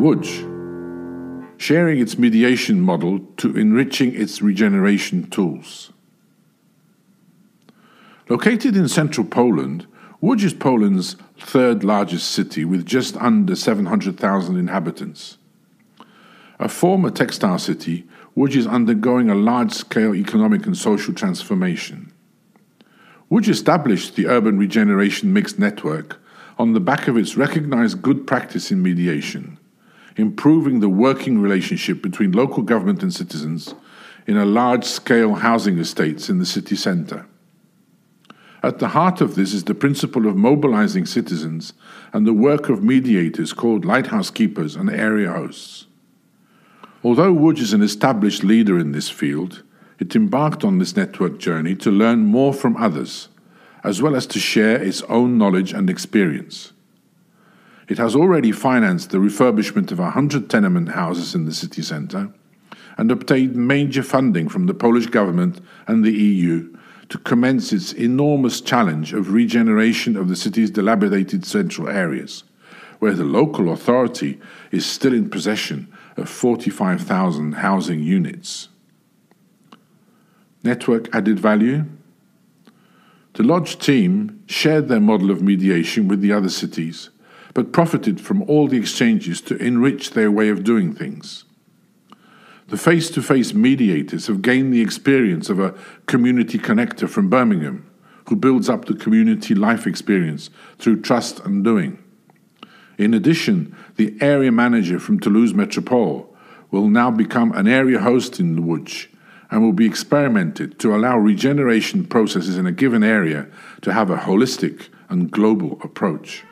Łódź, sharing its mediation model to enriching its regeneration tools. Located in central Poland, Łódź is Poland's third largest city with just under 700,000 inhabitants. A former textile city, Łódź is undergoing a large scale economic and social transformation. Łódź established the Urban Regeneration Mixed Network on the back of its recognized good practice in mediation, improving the working relationship between local government and citizens in a large scale housing estates in the city centre. At the heart of this is the principle of mobilizing citizens and the work of mediators called lighthouse keepers and area hosts. Although Łódź is an established leader in this field, it embarked on this network journey to learn more from others, as well as to share its own knowledge and experience. It has already financed the refurbishment of 100 tenement houses in the city centre and obtained major funding from the Polish government and the EU to commence its enormous challenge of regeneration of the city's dilapidated central areas, where the local authority is still in possession of 45,000 housing units. Network added value? The Łódź team shared their model of mediation with the other cities, but profited from all the exchanges to enrich their way of doing things. The face to face mediators have gained the experience of a community connector from Birmingham who builds up the community life experience through trust and doing. In addition, the area manager from Toulouse Metropole will now become an area host in the Łódź and will be experimented to allow regeneration processes in a given area to have a holistic and global approach.